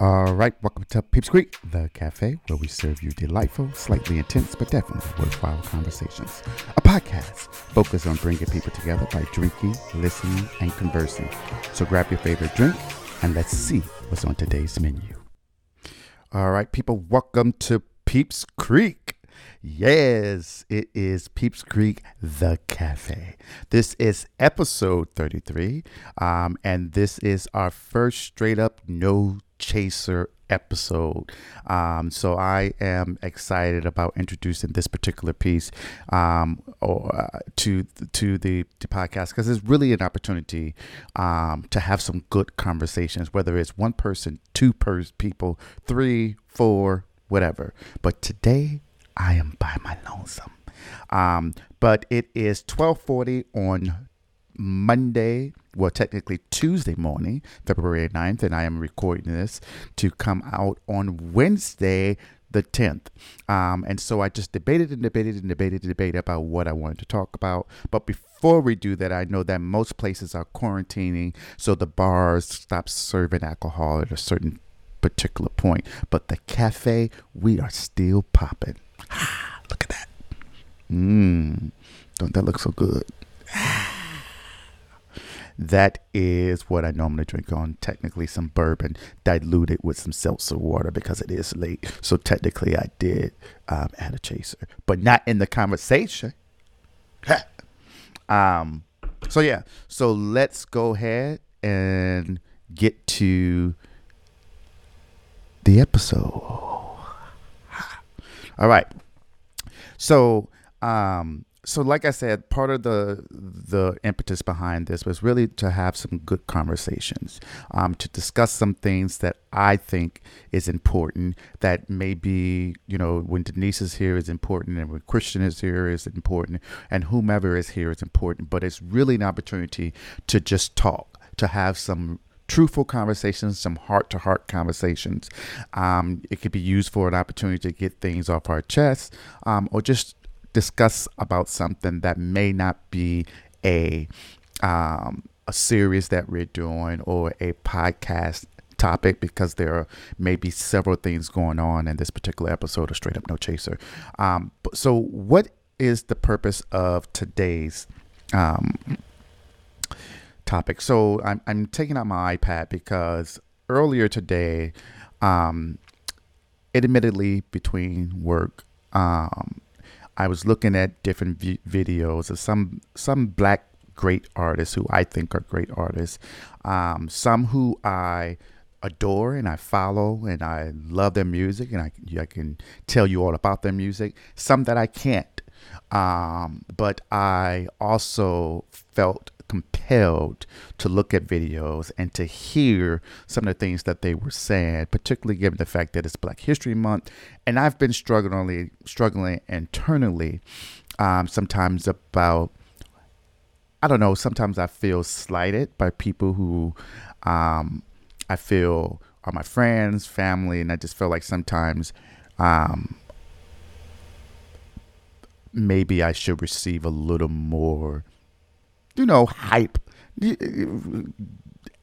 All right, welcome to Peeps Creek, the cafe where we serve you delightful, slightly intense, but definitely worthwhile conversations. A podcast focused on bringing people together by drinking, listening, and conversing. So grab your favorite drink and let's see what's on today's menu. All right, people, welcome to Peeps Creek. Yes, it is Peeps Creek, the cafe. This is episode 33, um, and this is our first straight up no chaser episode. Um, so I am excited about introducing this particular piece um, or, uh, to to the, the podcast because it's really an opportunity um, to have some good conversations, whether it's one person, two per people, three, four, whatever. But today I am by my lonesome. Um, but it is 1240 on Monday, well, technically Tuesday morning, February 9th, and I am recording this to come out on Wednesday, the 10th. Um, and so I just debated and debated and debated and debated about what I wanted to talk about. But before we do that, I know that most places are quarantining, so the bars stop serving alcohol at a certain particular point. But the cafe, we are still popping. Look at that. Mmm. Don't that look so good? That is what I normally drink on. Technically, some bourbon diluted with some seltzer water because it is late. So technically, I did um, add a chaser, but not in the conversation. um. So yeah. So let's go ahead and get to the episode. All right. So um so like I said, part of the the impetus behind this was really to have some good conversations, um, to discuss some things that I think is important. That maybe you know when Denise is here is important, and when Christian is here is important, and whomever is here is important. But it's really an opportunity to just talk, to have some truthful conversations, some heart to heart conversations. Um, it could be used for an opportunity to get things off our chest, um, or just discuss about something that may not be a um, a series that we're doing or a podcast topic because there are maybe several things going on in this particular episode of Straight Up No Chaser. Um, so, what is the purpose of today's um, topic? So, I'm, I'm taking out my iPad because earlier today, um, admittedly between work, um, I was looking at different v- videos of some some black great artists who I think are great artists, um, some who I adore and I follow and I love their music and I, I can tell you all about their music. Some that I can't, um, but I also felt compelled to look at videos and to hear some of the things that they were saying, particularly given the fact that it's Black History Month. And I've been struggling, struggling internally um, sometimes about, I don't know, sometimes I feel slighted by people who um, I feel are my friends, family, and I just feel like sometimes um, maybe I should receive a little more you know, hype,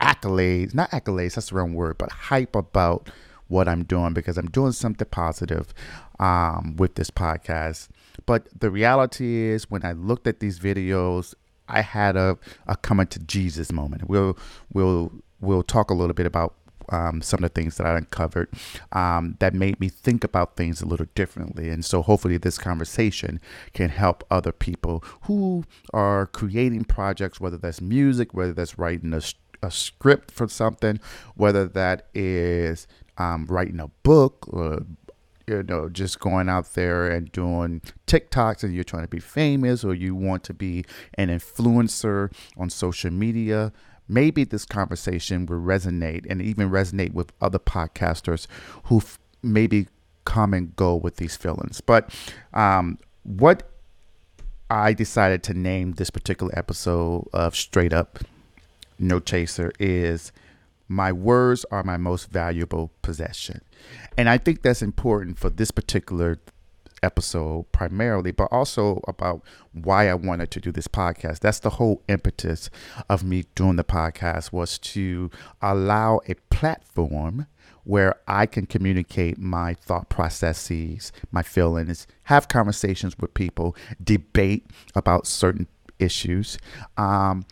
accolades, not accolades, that's the wrong word, but hype about what I'm doing because I'm doing something positive um, with this podcast. But the reality is, when I looked at these videos, I had a, a coming to Jesus moment. We'll we'll we'll talk a little bit about um, some of the things that I uncovered um, that made me think about things a little differently. And so hopefully this conversation can help other people who are creating projects, whether that's music, whether that's writing a, a script for something, whether that is um, writing a book or you know, just going out there and doing TikToks and you're trying to be famous or you want to be an influencer on social media maybe this conversation will resonate and even resonate with other podcasters who f- maybe come and go with these feelings. But um, what I decided to name this particular episode of Straight Up No Chaser is My Words Are My Most Valuable Possession. And I think that's important for this particular episode primarily, but also about why I wanted to do this podcast. That's the whole impetus of me doing the podcast was to allow a platform where I can communicate my thought processes, my feelings, have conversations with people, debate about certain issues, um,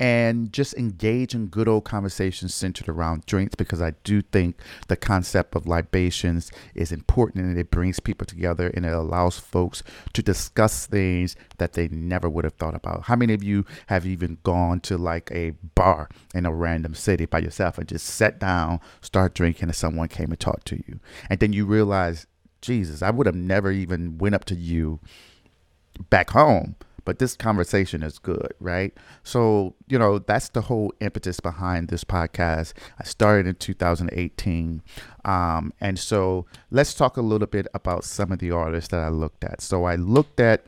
and just engage in good old conversations centered around drinks because I do think the concept of libations is important and it brings people together and it allows folks to discuss things that they never would have thought about. How many of you have even gone to like a bar in a random city by yourself and just sat down, start drinking, and someone came and talked to you? And then you realize, Jesus, I would have never even went up to you back home but this conversation is good, right? So, you know, that's the whole impetus behind this podcast. I started in 2018. Um, and so let's talk a little bit about some of the artists that I looked at. So I looked at,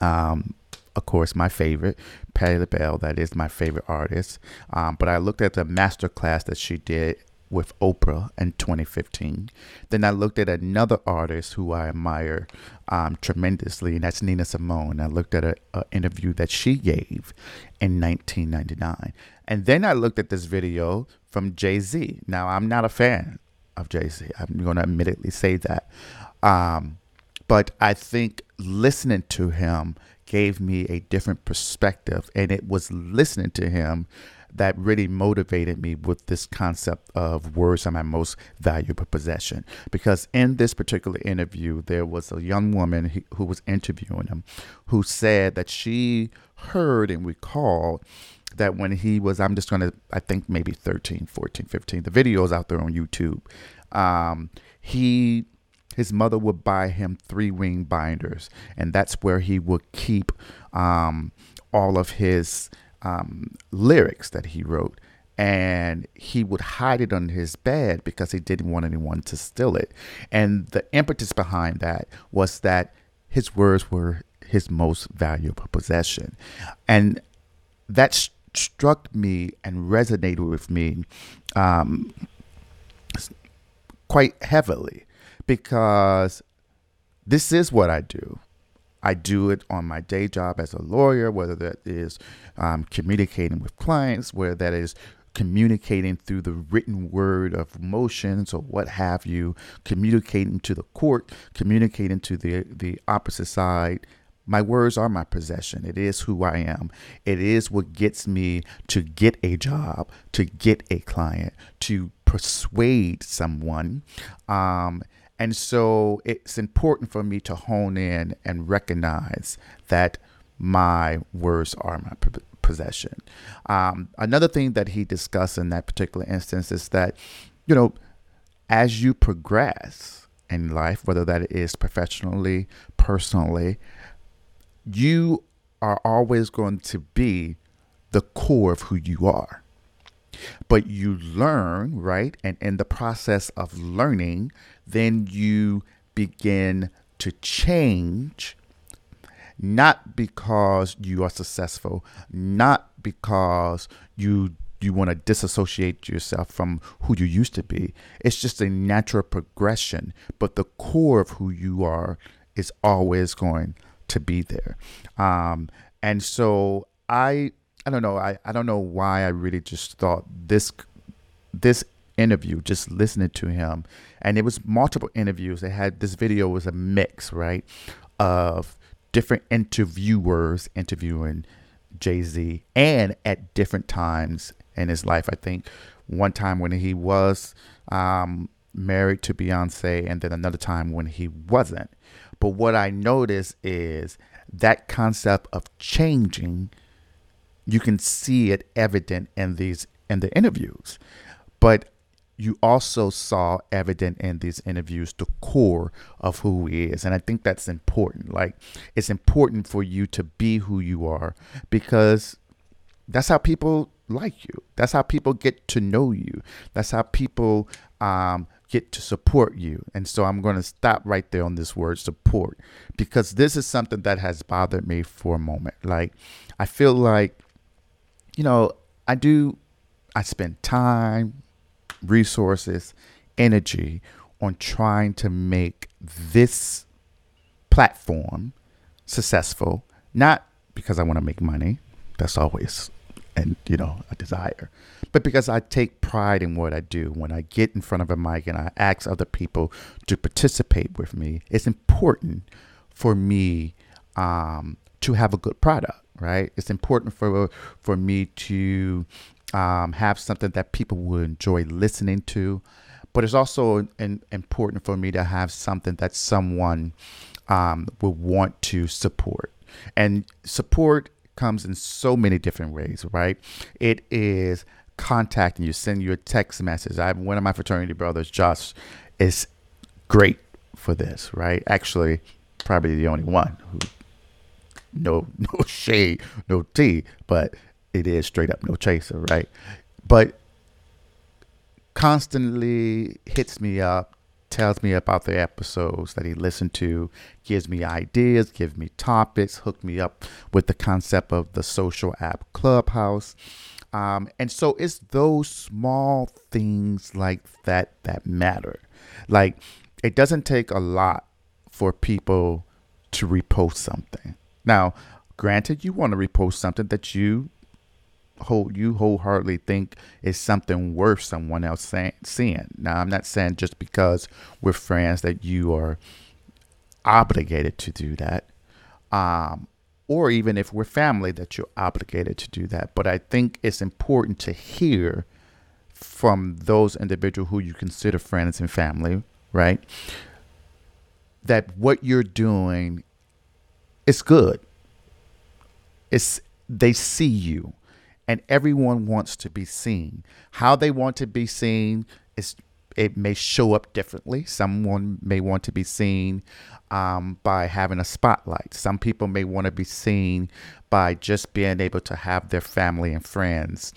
um, of course, my favorite, Patti LaBelle. That is my favorite artist. Um, but I looked at the master class that she did with Oprah in 2015. Then I looked at another artist who I admire um, tremendously, and that's Nina Simone. I looked at an interview that she gave in 1999. And then I looked at this video from Jay Z. Now, I'm not a fan of Jay Z. I'm going to admittedly say that. Um, but I think listening to him gave me a different perspective, and it was listening to him that really motivated me with this concept of words are my most valuable possession. Because in this particular interview, there was a young woman who was interviewing him who said that she heard and recalled that when he was, I'm just going to, I think maybe 13, 14, 15, the video is out there on YouTube. Um, he his mother would buy him three ring binders, and that's where he would keep um, all of his um, lyrics that he wrote, and he would hide it under his bed because he didn't want anyone to steal it. And the impetus behind that was that his words were his most valuable possession, and that st- struck me and resonated with me um, quite heavily because this is what I do. I do it on my day job as a lawyer, whether that is um, communicating with clients, whether that is communicating through the written word of motions or what have you, communicating to the court, communicating to the the opposite side. My words are my possession. It is who I am. It is what gets me to get a job, to get a client, to persuade someone. Um, and so it's important for me to hone in and recognize that my words are my possession. Um, another thing that he discussed in that particular instance is that, you know, as you progress in life, whether that is professionally, personally, you are always going to be the core of who you are. But you learn, right? And in the process of learning, then you begin to change, not because you are successful, not because you you want to disassociate yourself from who you used to be. It's just a natural progression, but the core of who you are is always going to be there. Um, and so I I don't know I, I don't know why I really just thought this this interview, just listening to him. And it was multiple interviews. They had this video was a mix, right, of different interviewers interviewing Jay Z and at different times in his life. I think one time when he was um, married to Beyonce, and then another time when he wasn't. But what I notice is that concept of changing, you can see it evident in these in the interviews. But you also saw evident in these interviews the core of who he is. And I think that's important. Like, it's important for you to be who you are because that's how people like you. That's how people get to know you. That's how people um, get to support you. And so I'm going to stop right there on this word support because this is something that has bothered me for a moment. Like, I feel like, you know, I do, I spend time, resources, energy on trying to make this platform successful, not because I want to make money. That's always and you know a desire, but because I take pride in what I do. When I get in front of a mic and I ask other people to participate with me, it's important for me um, to have a good product, right? It's important for for me to um, have something that people will enjoy listening to, but it's also important for me to have something that someone um, will want to support. And support comes in so many different ways, right? It is contacting you, send you a text message. I have one of my fraternity brothers, Josh, is great for this, right? Actually, probably the only one who no no shade, no tea, but it is straight up no chaser, right? But constantly hits me up, tells me about the episodes that he listened to, gives me ideas, gives me topics, hooked me up with the concept of the social app Clubhouse. Um, and so it's those small things like that that matter. Like it doesn't take a lot for people to repost something. Now, granted, you want to repost something that you hold you wholeheartedly think is something worth someone else say, seeing. Now, I'm not saying just because we're friends that you are obligated to do that. Um, or even if we're family that you're obligated to do that. But I think it's important to hear from those individuals who you consider friends and family, right? That what you're doing is good. It's they see you and everyone wants to be seen. How they want to be seen is it may show up differently. Someone may want to be seen um, by having a spotlight. Some people may want to be seen by just being able to have their family and friends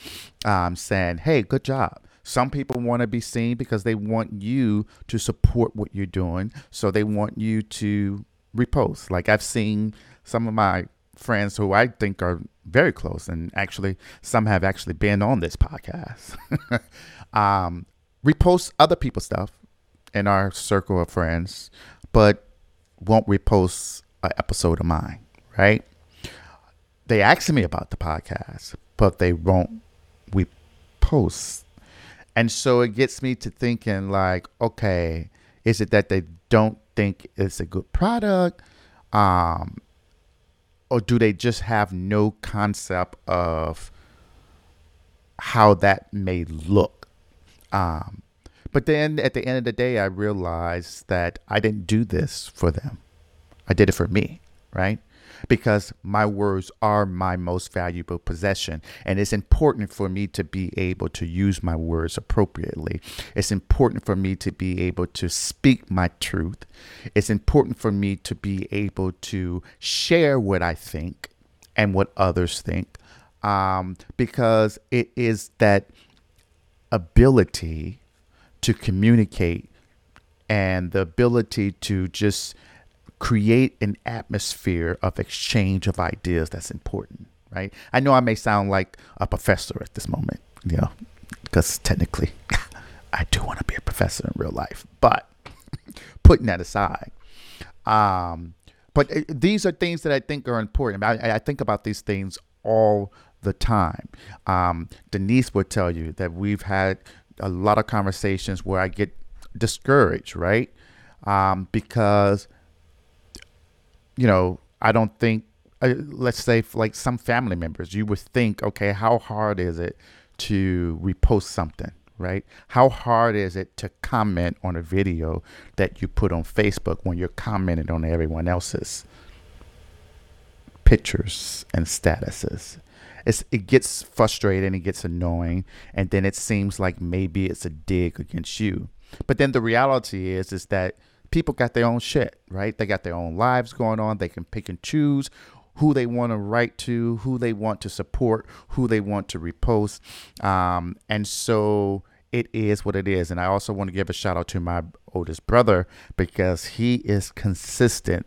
um, saying, hey, good job. Some people want to be seen because they want you to support what you're doing. So they want you to repost. Like I've seen some of my friends who I think are very close, and actually some have actually been on this podcast. um, repost other people's stuff in our circle of friends, but won't repost an episode of mine, right? They ask me about the podcast, but they won't repost. And so it gets me to thinking like, okay, is it that they don't think it's a good product? Um, or do they just have no concept of how that may look? Um, but then at the end of the day, I realized that I didn't do this for them. I did it for me, right? Because my words are my most valuable possession. And it's important for me to be able to use my words appropriately. It's important for me to be able to speak my truth. It's important for me to be able to share what I think and what others think. Um, because it is that ability to communicate and the ability to just create an atmosphere of exchange of ideas that's important, right? I know I may sound like a professor at this moment, you know, because technically I do want to be a professor in real life, but putting that aside, um, but it, these are things that I think are important. I, I think about these things all the time. Um, Denise would tell you that we've had a lot of conversations where I get discouraged, right? Um, because, you know, I don't think, uh, let's say, like some family members, you would think, okay, how hard is it to repost something, right? How hard is it to comment on a video that you put on Facebook when you're commenting on everyone else's pictures and statuses? it's, it gets frustrating, it gets annoying, and then it seems like maybe it's a dig against you. But then the reality is is that people got their own shit, right? They got their own lives going on. They can pick and choose who they want to write to, who they want to support, who they want to repost. Um, and so it is what it is. And I also want to give a shout out to my oldest brother because he is consistent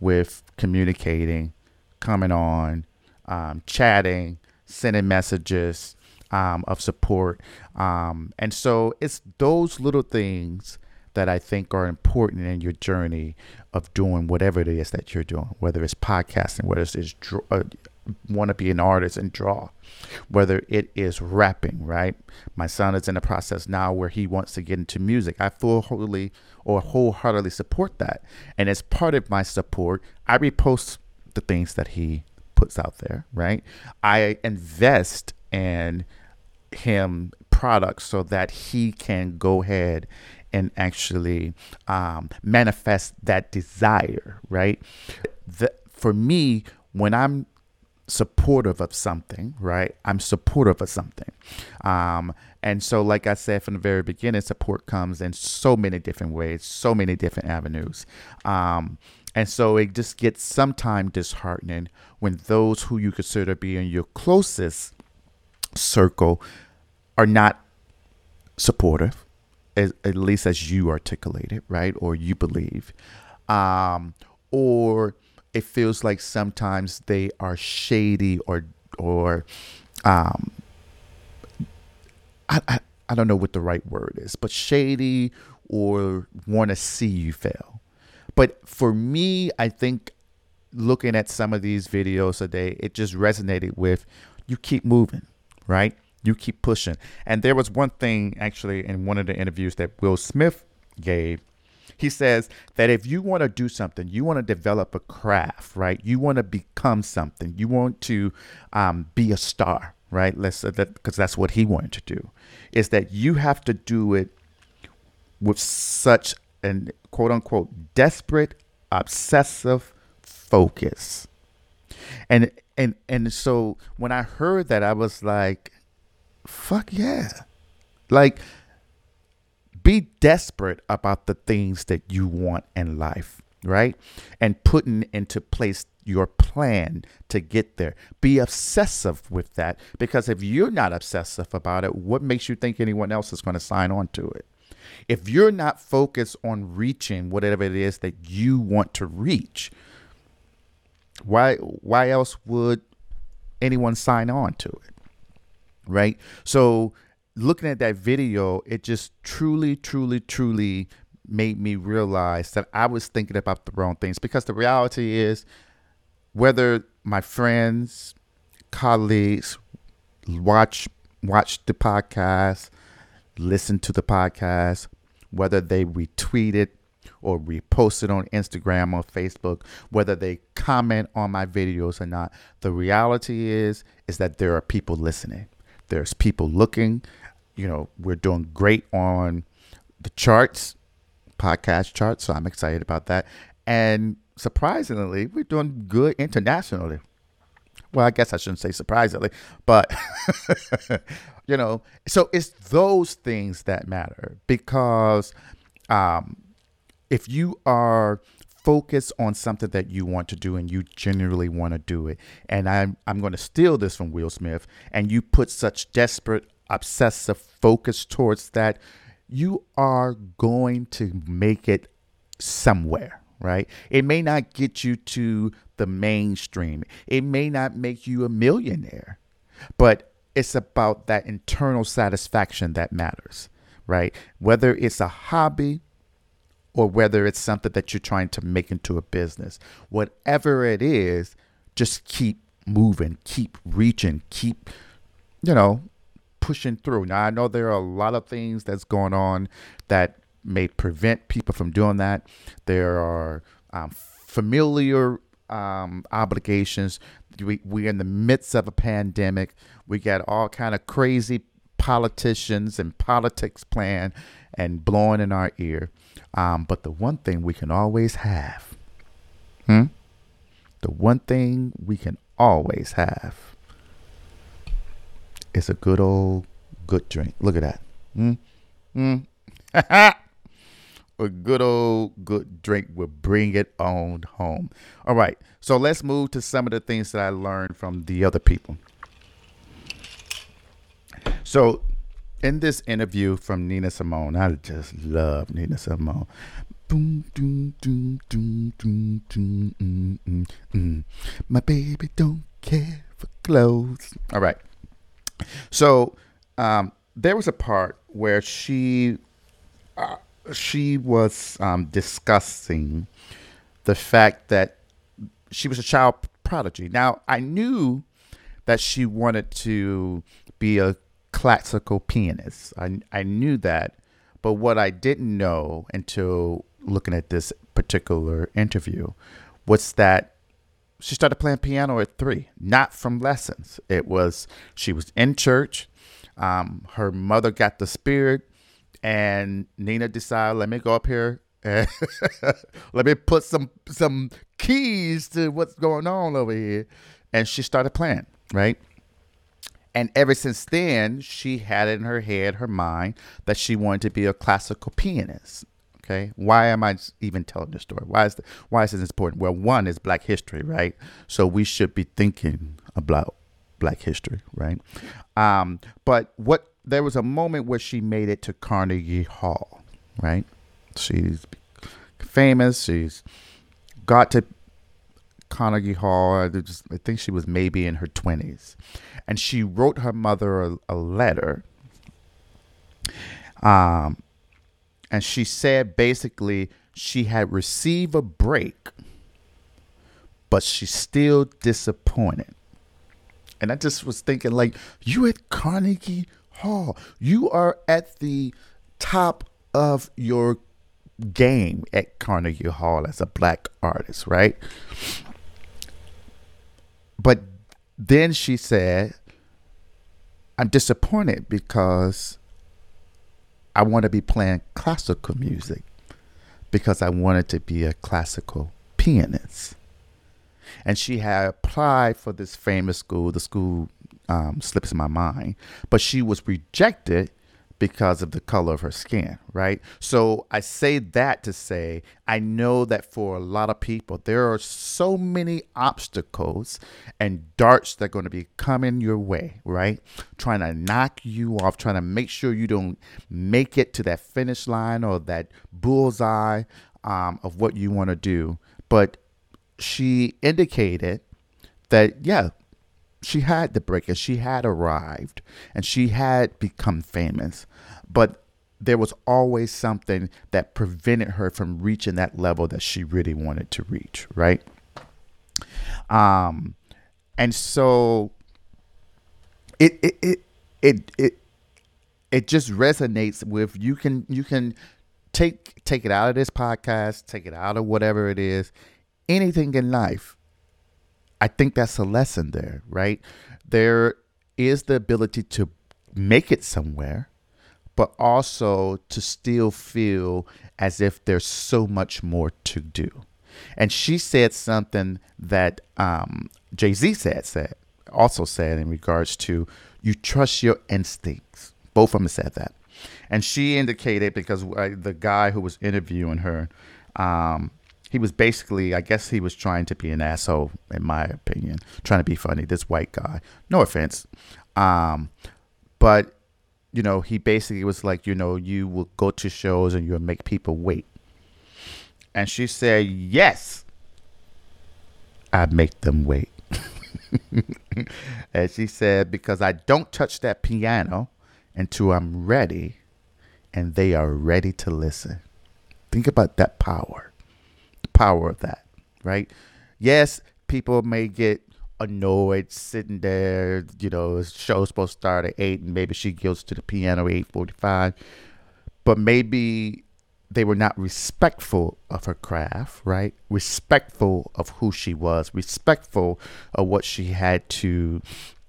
with communicating, coming on, um, chatting, sending messages um, of support. Um, and so it's those little things that I think are important in your journey of doing whatever it is that you're doing, whether it's podcasting, whether it's uh, want to be an artist and draw, whether it is rapping, right? My son is in the process now where he wants to get into music. I fully or wholeheartedly support that. And as part of my support, I repost the things that he puts out there, right? I invest in him products so that he can go ahead and actually um, manifest that desire, right? The, for me, when I'm supportive of something, right? I'm supportive of something. Um, and so, like I said from the very beginning, support comes in so many different ways, so many different avenues. Um, and so it just gets sometimes disheartening when those who you consider being your closest circle are not supportive, as, at least as you articulate it, right? Or you believe. Um, or it feels like sometimes they are shady or or um I, I, I don't know what the right word is, but shady or want to see you fail. But for me, I think looking at some of these videos today, it just resonated with you keep moving, right? You keep pushing. And there was one thing actually in one of the interviews that Will Smith gave he says that if you want to do something, you want to develop a craft, right? You want to become something. You want to um, be a star, right? Let's uh, that because that's what he wanted to do. Is that you have to do it with such an quote unquote desperate, obsessive focus. And and and so when I heard that, I was like, "Fuck yeah!" Like be desperate about the things that you want in life, right? And putting into place your plan to get there. Be obsessive with that because if you're not obsessive about it, what makes you think anyone else is going to sign on to it? If you're not focused on reaching whatever it is that you want to reach, why why else would anyone sign on to it? Right? So looking at that video, it just truly, truly, truly made me realize that I was thinking about the wrong things because the reality is whether my friends, colleagues watch watch the podcast, listen to the podcast, whether they retweet it or repost it on Instagram or Facebook, whether they comment on my videos or not, the reality is is that there are people listening. There's people looking you know, we're doing great on the charts, podcast charts. So I'm excited about that. And surprisingly, we're doing good internationally. Well, I guess I shouldn't say surprisingly, but you know, so it's those things that matter because um, if you are focused on something that you want to do and you genuinely want to do it, and I'm I'm going to steal this from Will Smith, and you put such desperate obsessive focus towards that, you are going to make it somewhere, right? It may not get you to the mainstream, it may not make you a millionaire, but it's about that internal satisfaction that matters, right? Whether it's a hobby or whether it's something that you're trying to make into a business, whatever it is, just keep moving, keep reaching, keep, you know, pushing through. Now, I know there are a lot of things that's going on that may prevent people from doing that. There are um, familiar um, obligations. We, we're in the midst of a pandemic. We got all kind of crazy politicians and politics plan and blowing in our ear. Um, but the one thing we can always have, hmm? The one thing we can always have it's a good old good drink. Look at that. Mm. Mm. a good old good drink will bring it on home. All right. So let's move to some of the things that I learned from the other people. So in this interview from Nina Simone, I just love Nina Simone. Boom, doom, doom, doom, doom, doom, mm, mm, mm. My baby don't care for clothes. All right. So um, there was a part where she uh, she was um, discussing the fact that she was a child prodigy. Now I knew that she wanted to be a classical pianist. I, I knew that, but what I didn't know until looking at this particular interview was that she started playing piano at three, not from lessons. It was she was in church. Um, her mother got the spirit, and Nina decided, let me go up here let me put some some keys to what's going on over here, and she started playing right. And ever since then, she had in her head, her mind, that she wanted to be a classical pianist. Okay, why am I even telling this story? Why is the, why is this important? Well, one is Black History, right? So we should be thinking about Black History, right? Um, but what there was a moment where she made it to Carnegie Hall, right? She's famous. She's got to Carnegie Hall. I, just, I think she was maybe in her twenties, and she wrote her mother a, a letter. Um, and she said basically she had received a break, but she's still disappointed. And I just was thinking, like, you at Carnegie Hall, you are at the top of your game at Carnegie Hall as a black artist, right? But then she said, I'm disappointed because I want to be playing classical music because I wanted to be a classical pianist. And she had applied for this famous school. The school um, slips my mind, but she was rejected because of the color of her skin, right? So I say that to say I know that for a lot of people, there are so many obstacles and darts that are going to be coming your way, right? Trying to knock you off, trying to make sure you don't make it to that finish line or that bullseye um, of what you want to do. But she indicated that, yeah, she had the break and she had arrived and she had become famous but there was always something that prevented her from reaching that level that she really wanted to reach right? Um and so it it it it it, it just resonates with you can you can take take it out of this podcast take it out of whatever it is anything in life I think that's a lesson there, right? There is the ability to make it somewhere, but also to still feel as if there's so much more to do. And she said something that um, Jay Z said, said, also said in regards to you trust your instincts. Both of them said that. And she indicated because uh, the guy who was interviewing her, um, he was basically, I guess he was trying to be an asshole, in my opinion, trying to be funny. This white guy, no offense, um, but you know, he basically was like, you know, you will go to shows and you'll make people wait. And she said, yes, I make them wait. and she said, because I don't touch that piano until I'm ready and they are ready to listen. Think about that power power of that, right? Yes, people may get annoyed sitting there, you know, the show's supposed to start at eight and maybe she goes to the piano at eight forty five. But maybe they were not respectful of her craft, right? Respectful of who she was, respectful of what she had to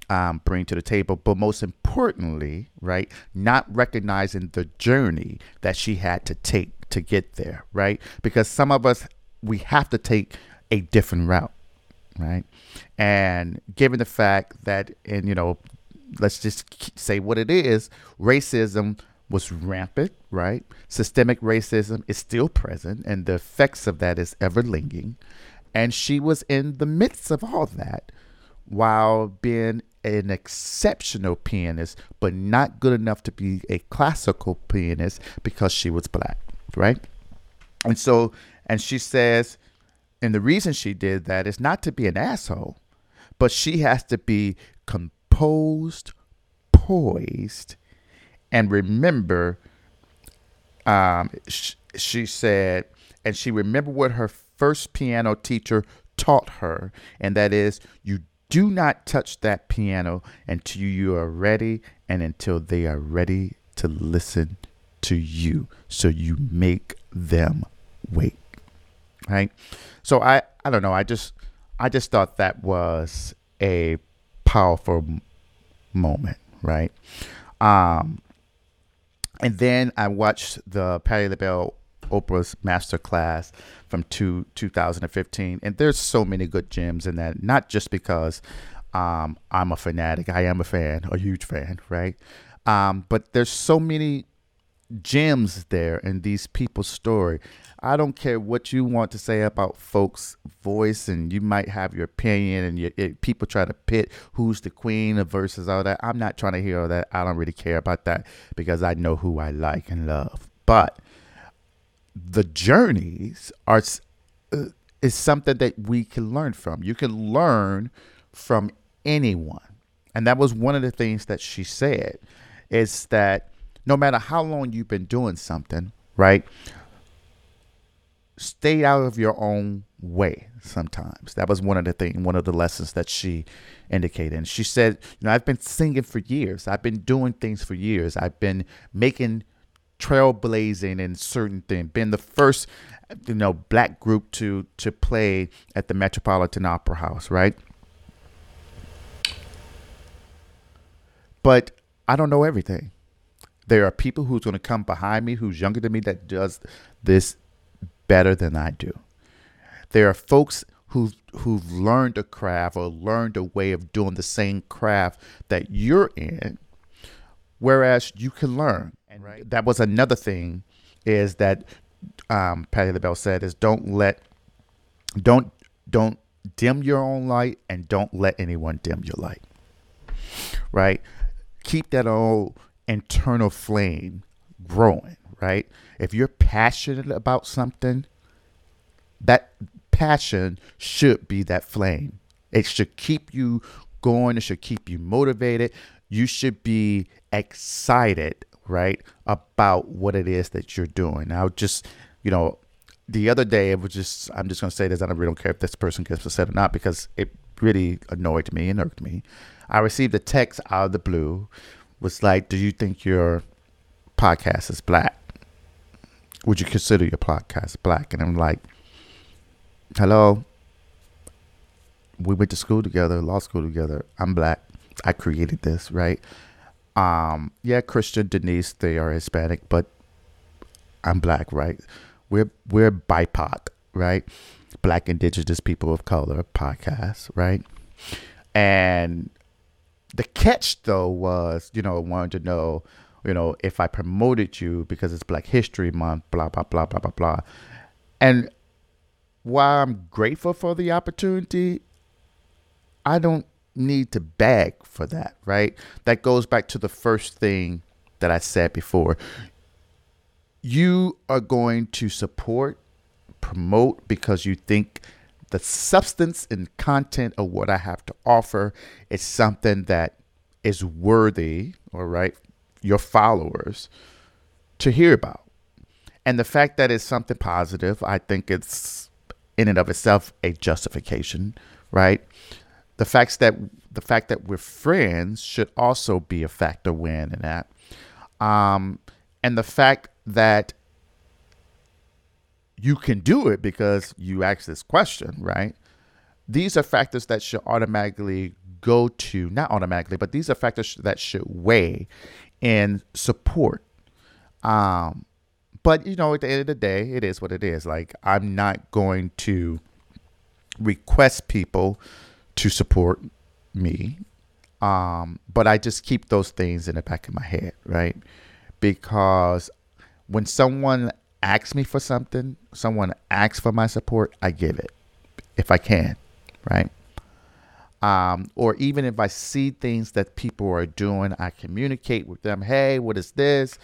um, bring to the table, but most importantly, right, not recognizing the journey that she had to take to get there, right? Because some of us we have to take a different route, right? And given the fact that, and you know, let's just say what it is, racism was rampant, right? Systemic racism is still present, and the effects of that is ever lingering. And she was in the midst of all that while being an exceptional pianist, but not good enough to be a classical pianist because she was black, right? And so and she says, and the reason she did that is not to be an asshole, but she has to be composed, poised, and remember. Um, sh- she said, and she remembered what her first piano teacher taught her, and that is you Do not touch that piano until you are ready and until they are ready to listen to you. So you make them wait. Right? So I I don't know. I just I just thought that was a powerful moment, right? Um and then I watched the Patti LaBelle Oprah's master class from two, 2015. And there's so many good gems in that, not just because um, I'm a fanatic, I am a fan, a huge fan, right? Um, but there's so many gems there in these people's story. I don't care what you want to say about folks' voice, and you might have your opinion, and you, it, people try to pit who's the queen versus all that. I'm not trying to hear all that. I don't really care about that because I know who I like and love. But the journeys are uh, is something that we can learn from. You can learn from anyone, and that was one of the things that she said is that no matter how long you've been doing something, right? Stay out of your own way sometimes. That was one of the things, one of the lessons that she indicated. And she said, you know, I've been singing for years. I've been doing things for years. I've been making trailblazing in certain things. Been the first, you know, black group to to play at the Metropolitan Opera House, right? But I don't know everything. There are people who's going to come behind me, who's younger than me, that does this better than I do. There are folks who who've learned a craft or learned a way of doing the same craft that you're in, whereas you can learn. And right. that was another thing is that um, Patti LaBelle said is don't let don't don't dim your own light and don't let anyone dim your light. Right? Keep that old internal flame growing, right? If you're passionate about something, that passion should be that flame. It should keep you going, it should keep you motivated. You should be excited, right, about what it is that you're doing. Now, just, you know, the other day, it was just, I'm just going to say this. I really don't care if this person gets upset or not because it really annoyed me and irked me. I received a text out of the blue was like, "Do you think your podcast is black? Would you consider your podcast black?" And I'm like, "Hello, we went to school together, law school together. I'm black. I created this, right? Um, yeah, Christian, Denise, they are Hispanic, but I'm black, right? We're we're BIPOC, right? Black Indigenous People of Color podcast, right? And the catch though was, you know, wanted to know, you know, if I promoted you because it's Black History Month, blah blah blah blah blah blah. And while I'm grateful for the opportunity, I don't need to beg for that, right? That goes back to the first thing that I said before. You are going to support, promote because you think the substance and content of what I have to offer is something that is worthy, all right, your followers to hear about. And the fact that it's something positive, I think it's in and of itself a justification, right? The facts that the fact that we're friends should also be a factor win in that. Um, and the fact that you can do it because you asked this question, right? These are factors that should automatically go to, not automatically, but these are factors that should weigh in support. Um, but you know, at the end of the day, it is what it is. Like I'm not going to request people to support me. Um, but I just keep those things in the back of my head, right? Because when someone asks me for something, someone asks for my support, I give it if I can, right? Um, or even if I see things that people are doing, I communicate with them. Hey, what is this?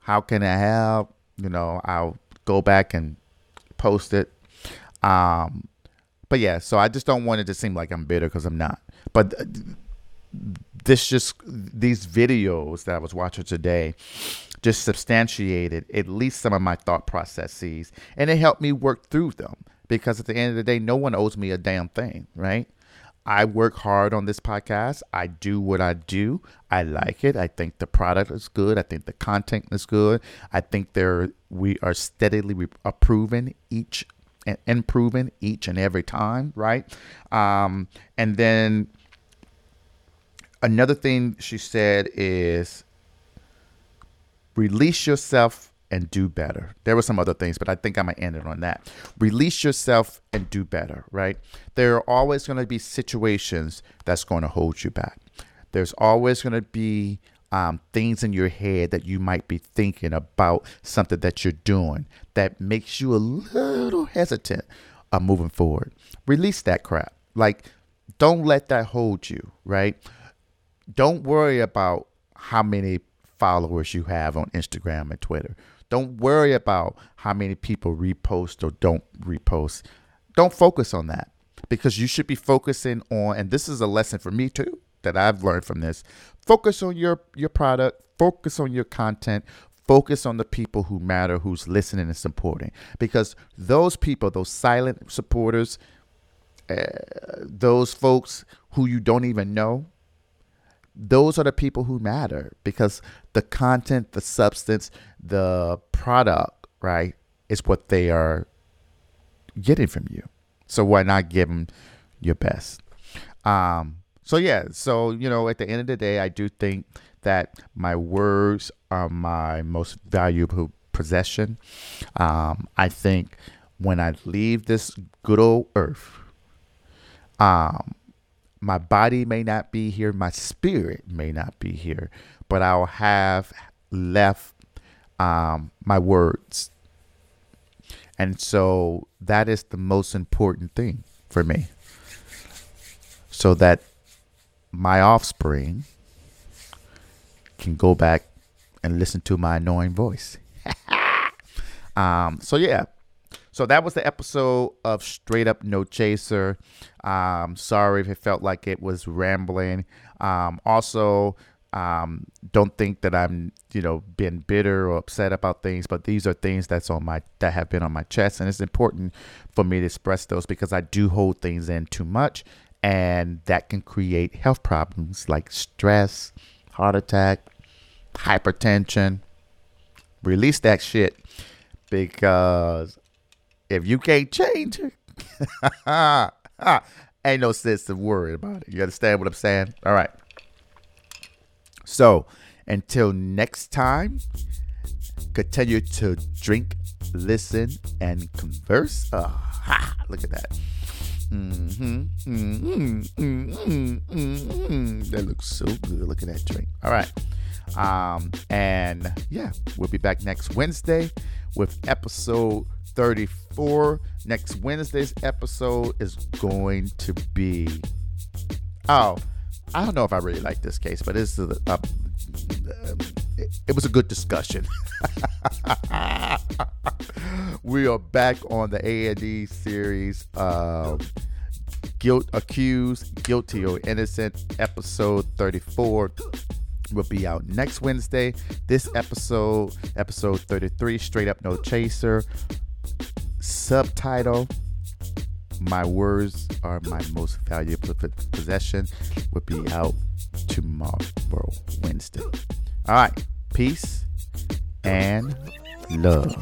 How can I help? You know, I'll go back and post it. Um, but yeah, so I just don't want it to seem like I'm bitter because I'm not. But this just these videos that I was watching today just substantiated at least some of my thought processes and it helped me work through them because at the end of the day no one owes me a damn thing right I work hard on this podcast. I do what I do. I like it. I think the product is good. I think the content is good. I think there we are steadily improving each and improving each and every time, right? Um, and then another thing she said is release yourself and do better. There were some other things, but I think I'm gonna end it on that. Release yourself and do better, right? There are always gonna be situations that's gonna hold you back. There's always gonna be um, things in your head that you might be thinking about something that you're doing that makes you a little hesitant of moving forward. Release that crap. Like, don't let that hold you, right? Don't worry about how many followers you have on Instagram and Twitter. Don't worry about how many people repost or don't repost. Don't focus on that because you should be focusing on, and this is a lesson for me too that I've learned from this. Focus on your your product, focus on your content, focus on the people who matter, who's listening and supporting. Because those people, those silent supporters, uh, those folks who you don't even know, those are the people who matter because the content, the substance, the product, right, is what they are getting from you. So why not give them your best? Um, so yeah, so you know, at the end of the day, I do think that my words are my most valuable possession. Um, I think when I leave this good old earth, um, my body may not be here, my spirit may not be here, but I'll have left um, my words. And so that is the most important thing for me. So that my offspring can go back and listen to my annoying voice. um, so yeah, so that was the episode of Straight Up No Chaser. Um, sorry if it felt like it was rambling. Um, also, um, don't think that I'm, you know, being bitter or upset about things, but these are things that's on my that have been on my chest, and it's important for me to express those because I do hold things in too much, and that can create health problems like stress, heart attack, hypertension. Release that shit because if you can't change it, ain't no sense of worrying about it. You understand what I'm saying? All right. So until next time, continue to drink, listen, and converse. Uh, look at that. Mm-hmm, mm-hmm, mm-hmm. That looks so good. Look at that drink. All right. Um, and yeah, we'll be back next Wednesday with episode 34. Next Wednesday's episode is going to be. Oh, I don't know if I really like this case, but a, a, it, it was a good discussion. we are back on the A&E series. Um, guilt accused, guilty or innocent, episode 34 will be out next Wednesday. This episode, episode 33, Straight Up No Chaser, subtitle my words are my most valuable possession will be out tomorrow wednesday. All right peace and love